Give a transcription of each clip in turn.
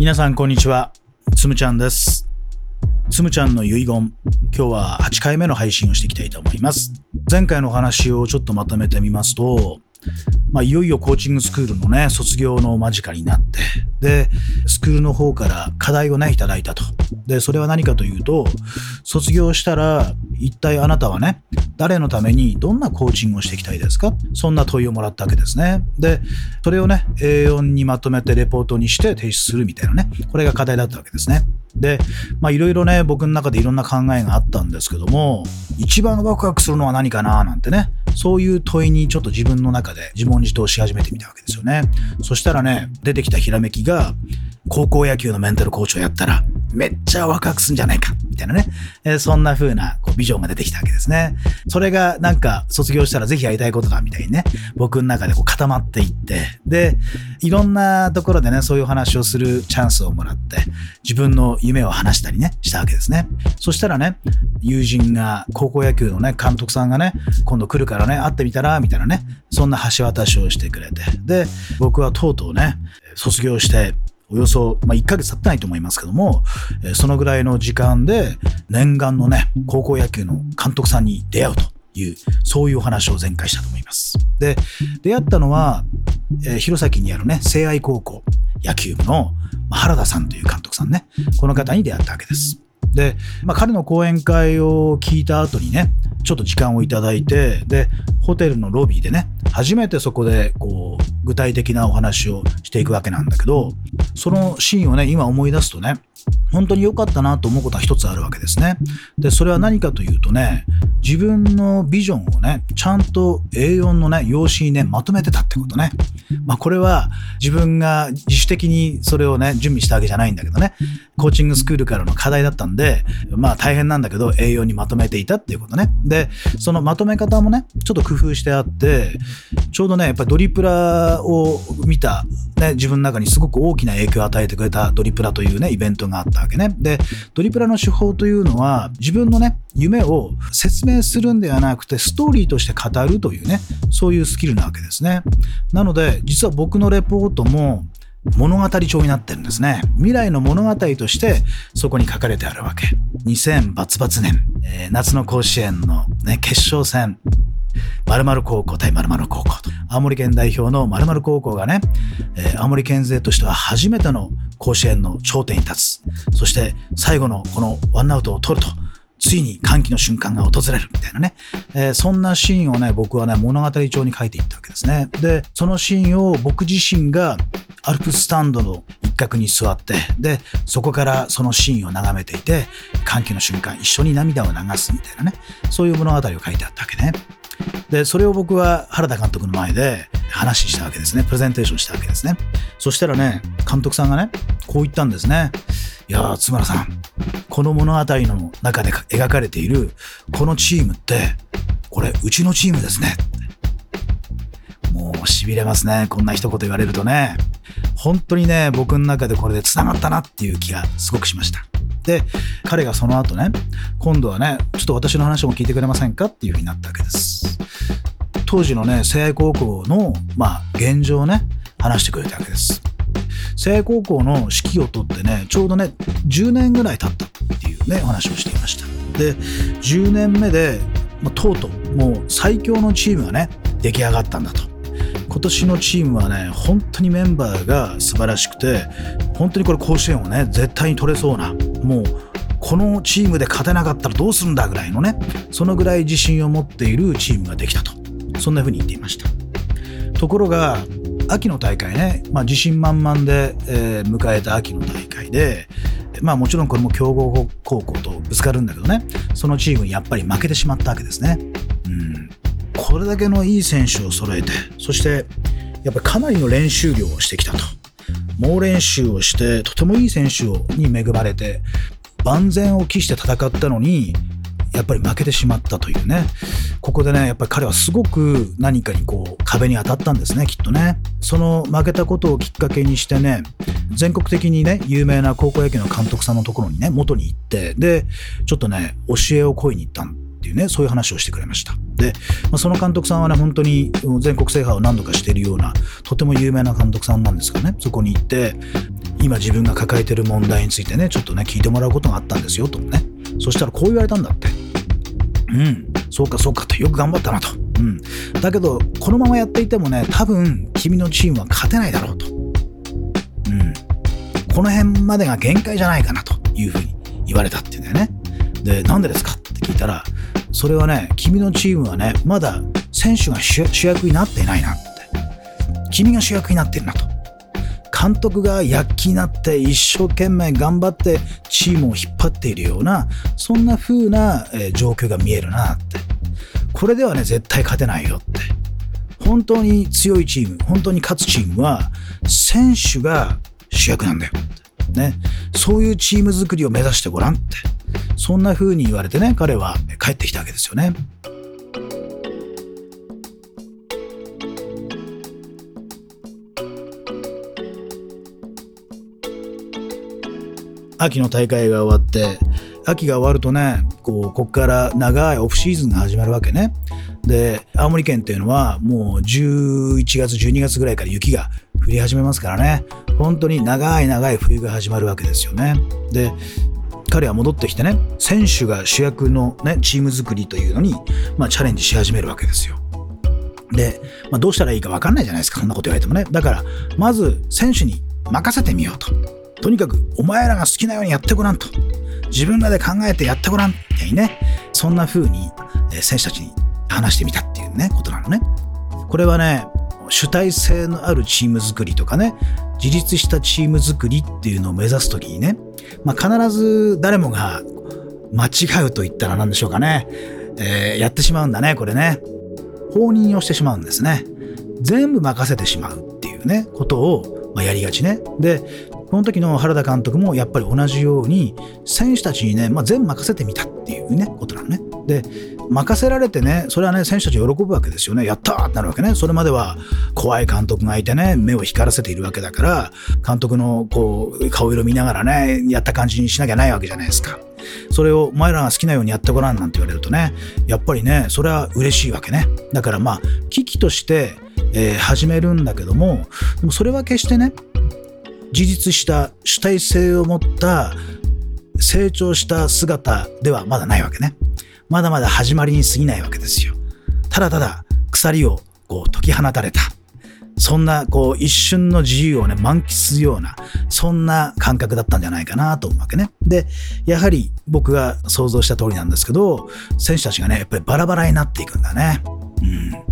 皆さんこんにちは。つむちゃんです。つむちゃんの遺言。今日は8回目の配信をしていきたいと思います。前回のお話をちょっとまとめてみますとまあ、いよいよコーチングスクールのね、卒業の間近になって、で、スクールの方から課題をね、いただいたと。で、それは何かというと、卒業したら、一体あなたはね、誰のためにどんなコーチングをしていきたいですか？そんな問いをもらったわけですね。で、それをね、A4 にまとめてレポートにして提出するみたいなね、これが課題だったわけですね。で、まあいろいろね、僕の中でいろんな考えがあったんですけども、一番ワクワクするのは何かな？なんてね、そういう問いにちょっと自分の中で自問自答し始めてみたわけですよね。そしたらね、出てきたひらめきが、高校野球のメンタルコーチをやったら、めっちゃワクワクすんじゃないか、みたいなね。えー、そんな風なこうビジョンが出てきたわけですね。それがなんか卒業したらぜひやりたいことだ、みたいにね、僕の中でこう固まっていって、で、いろんなところでね、そういう話をするチャンスをもらって、自分の夢を話したりね、したわけですね。そしたらね、友人が、高校野球のね、監督さんがね、今度来るからね、会ってみたら、みたいなね、そんな橋渡しをしてくれて、で、僕はとうとうね、卒業して、およそ、まあ、1ヶ月経ってないと思いますけども、えそのぐらいの時間で念願のね、高校野球の監督さんに出会うという、そういうお話を前回したと思います。で、出会ったのは、えー、弘前にあるね、聖愛高校野球部の原田さんという監督さんね、この方に出会ったわけです。で、まあ、彼の講演会を聞いた後にね、ちょっと時間をいただいて、で、ホテルのロビーでね、初めてそこで、こう、具体的なお話をしていくわけなんだけど、そのシーンをね、今思い出すとね、本当に良かったなと思うことは一つあるわけですね。で、それは何かというとね、自分のビジョンをね、ちゃんと A4 のね、用紙にね、まとめてたってことね。まあこれは自分が自主的にそれをね、準備したわけじゃないんだけどね、コーチングスクールからの課題だったんで、まあ大変なんだけど A4 にまとめていたっていうことね。で、そのまとめ方もね、ちょっと工夫してあって、ちょうどね、やっぱりドリプラを見た、ね、自分の中にすごく大きな影響を与えてくれたドリプラというね、イベントがあったわけね。で、ドリプラの手法というのは、自分のね、夢を説明するんではなくて、ストーリーとして語るというね、そういうスキルなわけですね。なので、実は僕のレポートも、物語帳になってるんですね。未来の物語としてそこに書かれてあるわけ。2000バツバツ年、えー、夏の甲子園の、ね、決勝戦、〇〇高校対〇〇高校と。青森県代表の〇〇高校がね、えー、青森県勢としては初めての甲子園の頂点に立つ。そして最後のこのワンアウトを取ると。ついに歓喜の瞬間が訪れるみたいなね、えー、そんなシーンをね、僕はね、物語帳に書いていったわけですね。で、そのシーンを僕自身がアルプススタンドの一角に座って、で、そこからそのシーンを眺めていて、歓喜の瞬間、一緒に涙を流すみたいなね、そういう物語を書いてあったわけね。で、それを僕は原田監督の前で話したわけですね。プレゼンテーションしたわけですね。そしたらね、監督さんがね、こう言ったんですね。いやー、津村さん、この物語の中で描かれているこのチームって、これ、うちのチームですね。もう痺れますね。こんな一言言われるとね。本当にね、僕の中でこれで繋がったなっていう気がすごくしました。で、彼がその後ね、今度はね、ちょっと私の話も聞いてくれませんかっていうふうになったわけです。当時のね、聖愛高校の、まあ、現状をね、話してくれたわけです。聖愛高校の指揮を取ってね、ちょうどね、10年ぐらい経ったっていうね、お話をしていました。で、10年目で、まあ、とうとう、もう最強のチームがね、出来上がったんだと。今年のチームはね、本当にメンバーが素晴らしくて、本当にこれ甲子園をね、絶対に取れそうな、もう、このチームで勝てなかったらどうするんだぐらいのね、そのぐらい自信を持っているチームができたと。そんな風に言っていました。ところが、秋の大会ね、まあ、自信満々で、えー、迎えた秋の大会で、まあもちろんこれも強豪高校とぶつかるんだけどね、そのチームにやっぱり負けてしまったわけですね。うん。これだけのいい選手を揃えて、そしてやっぱりかなりの練習量をしてきたと。猛練習をして、とてもいい選手に恵まれて、万全を期して戦ったのに、やっぱり負けてしまったというね。ここでね、やっぱり彼はすごく何かにこう壁に当たったんですね、きっとね。その負けたことをきっかけにしてね、全国的にね、有名な高校野球の監督さんのところにね、元に行って、で、ちょっとね、教えを請いに行ったっていうね、そういう話をしてくれました。で、まあ、その監督さんはね、本当に全国制覇を何度かしているような、とても有名な監督さんなんですがね、そこに行って、今自分が抱えてる問題についてね、ちょっとね、聞いてもらうことがあったんですよ、とね。そしたらこう言われたんだって。うん、そうかそうかと、よく頑張ったなと。うん。だけど、このままやっていてもね、多分、君のチームは勝てないだろうと。うん。この辺までが限界じゃないかなというふうに言われたっていうんだよね。で、なんでですかって聞いたら、それはね、君のチームはね、まだ選手が主役になっていないなって。君が主役になってるなと。監督が躍起になって一生懸命頑張ってチームを引っ張っているような、そんな風な状況が見えるなって。これではね、絶対勝てないよって。本当に強いチーム、本当に勝つチームは、選手が主役なんだよって。ね。そういうチーム作りを目指してごらんって。そんな風に言われてね、彼は帰ってきたわけですよね。秋の大会が終わって、秋が終わるとね、こう、こっから長いオフシーズンが始まるわけね。で、青森県っていうのはもう11月、12月ぐらいから雪が降り始めますからね。本当に長い長い冬が始まるわけですよね。で、彼は戻ってきてね、選手が主役のね、チーム作りというのに、まあ、チャレンジし始めるわけですよ。で、まあ、どうしたらいいか分かんないじゃないですか、そんなこと言われてもね。だから、まず選手に任せてみようと。とにかくお前らが好きなようにやってごらんと。自分らで考えてやってごらんっていにね、そんな風に選手たちに話してみたっていうね、ことなのね。これはね、主体性のあるチーム作りとかね、自立したチーム作りっていうのを目指すときにね、まあ、必ず誰もが間違うと言ったら何でしょうかね、えー、やってしまうんだね、これね。放任をしてしまうんですね。全部任せてしまうっていうね、ことを、まあ、やりがちね。で、この時の原田監督もやっぱり同じように選手たちにね、まあ、全部任せてみたっていうねことなのね。で任せられてねそれはね選手たち喜ぶわけですよねやったーってなるわけねそれまでは怖い監督がいてね目を光らせているわけだから監督のこう顔色見ながらねやった感じにしなきゃないわけじゃないですか。それをお前らが好きなようにやってごらんなんて言われるとねやっぱりねそれは嬉しいわけねだからまあ危機として、えー、始めるんだけどもでもそれは決してね自立した主体性を持った成長した姿ではまだないわけね。まだまだ始まりに過ぎないわけですよ。ただただ鎖をこう解き放たれた。そんなこう一瞬の自由をね満喫するようなそんな感覚だったんじゃないかなと思うわけね。で、やはり僕が想像した通りなんですけど、選手たちがね、やっぱりバラバラになっていくんだね。うん。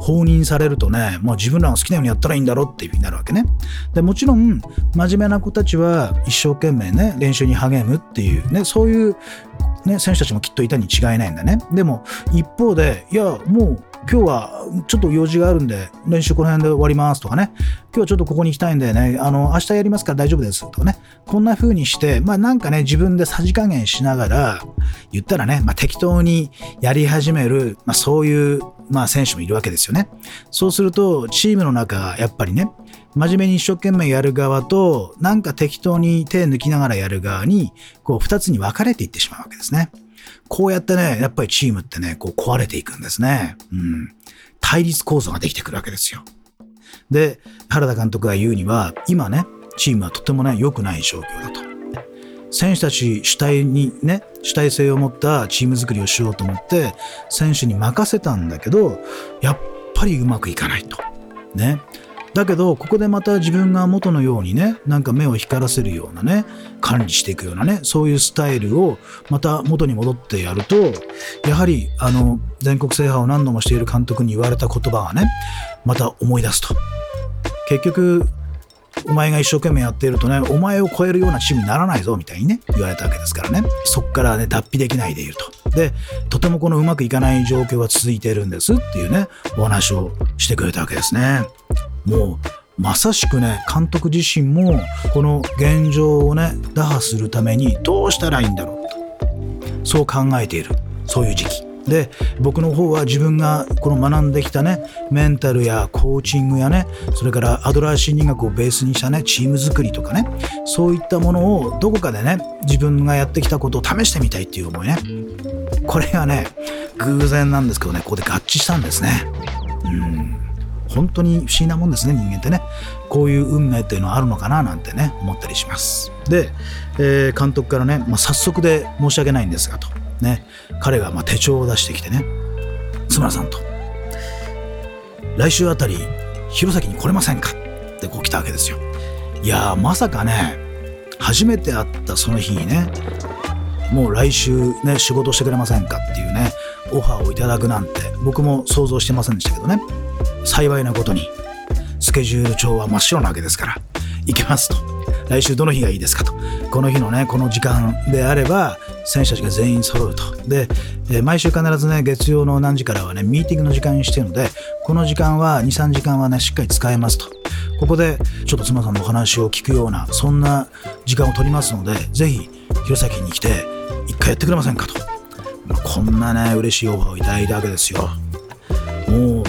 放任されるとね、もう自分らが好きなようにやったらいいんだろうっていうふうになるわけね。でもちろん、真面目な子たちは一生懸命ね、練習に励むっていうね、そういうね、選手たちもきっといたに違いないんだね。でも、一方で、いや、もう今日はちょっと用事があるんで、練習この辺で終わりますとかね、今日はちょっとここに行きたいんでね、あの、明日やりますから大丈夫ですとかね、こんな風にして、まあなんかね、自分でさじ加減しながら、言ったらね、まあ適当にやり始める、まあそういう、まあ選手もいるわけですよね。そうすると、チームの中、やっぱりね、真面目に一生懸命やる側と、なんか適当に手抜きながらやる側に、こう二つに分かれていってしまうわけですね。こうやってね、やっぱりチームってね、こう壊れていくんですね。うん。対立構造ができてくるわけですよ。で、原田監督が言うには、今ね、チームはとてもね、良くない状況だと。選手たち主体にね、主体性を持ったチーム作りをしようと思って、選手に任せたんだけど、やっぱりうまくいかないと。ね。だけどここでまた自分が元のようにねなんか目を光らせるようなね管理していくようなねそういうスタイルをまた元に戻ってやるとやはりあの全国制覇を何度もしている監督に言われた言葉がねまた思い出すと結局お前が一生懸命やっているとね、お前を超えるようなチームにならないぞみたいにね、言われたわけですからね。そっからね、脱皮できないでいると。で、とてもこのうまくいかない状況が続いているんですっていうね、お話をしてくれたわけですね。もうまさしくね監督自身もこの現状をね打破するためにどうしたらいいんだろうと。そう考えている。そういう時期。で僕の方は自分がこの学んできたねメンタルやコーチングやねそれからアドラー心理学をベースにしたねチーム作りとかねそういったものをどこかでね自分がやってきたことを試してみたいっていう思いね。これがね偶然なんですけどねここで合致したんですね。うん。本当に不思議なもんですね、人間ってね。こういう運命っていうのはあるのかななんてね、思ったりします。で、えー、監督からね、まあ、早速で申し訳ないんですがと。ね、彼がま手帳を出してきてね、津村さんと、来週あたり、弘前に来れませんか？ってこう来たわけですよ。いやー、まさかね、初めて会ったその日にね、もう来週ね、仕事してくれませんか？っていうね、オファーをいただくなんて、僕も想像してませんでしたけどね。幸いなことに、スケジュール帳は真っ白なわけですから、行けますと。来週どの日がいいですかと。この日のね、この時間であれば、選手たちが全員揃うと。で、え毎週必ずね、月曜の何時からはね、ミーティングの時間にしてるので、この時間は、2、3時間はね、しっかり使えますと。ここで、ちょっと妻さんのお話を聞くような、そんな時間を取りますので、ぜひ、弘前に来て、一回やってくれませんかと。こんなね、嬉しいオファーをいただいたわけですよ。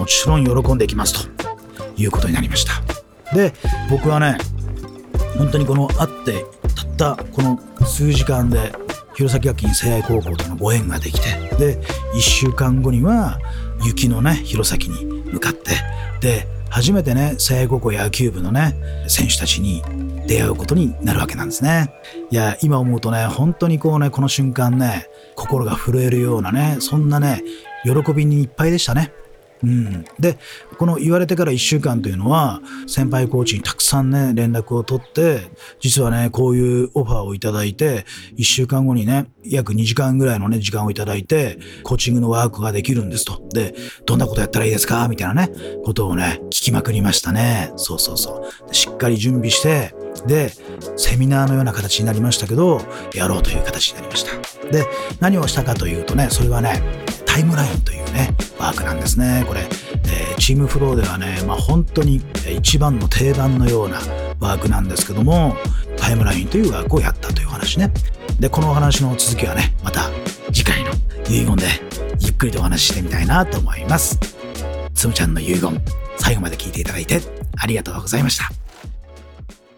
も、ちろん喜んでいきますということになりました。で、僕はね、本当にこの会ってたったこの数時間で弘前学院聖愛高校とのご縁ができてで1週間後には雪のね弘前に向かってで初めてね聖愛高校野球部のね選手たちに出会うことになるわけなんですね。いや今思うとね本当にこうねこの瞬間ね心が震えるようなねそんなね喜びにいっぱいでしたね。うん、でこの言われてから1週間というのは先輩コーチにたくさんね連絡を取って実はねこういうオファーをいただいて1週間後にね約2時間ぐらいのね時間をいただいてコーチングのワークができるんですと。でどんなことやったらいいですか？みたいなねことをね聞きまくりましたね。そうそうそう。しっかり準備してでセミナーのような形になりましたけどやろうという形になりました。で何をしたかというとねそれはねタイムラインというね、ワークなんですね。これ、えー、チームフローではね、まあ、本当に一番の定番のようなワークなんですけども、タイムラインというワークをやったという話ね。で、このお話の続きはね、また次回の遺言でゆっくりとお話ししてみたいなと思います。つむちゃんの遺言、最後まで聞いていただいてありがとうございました。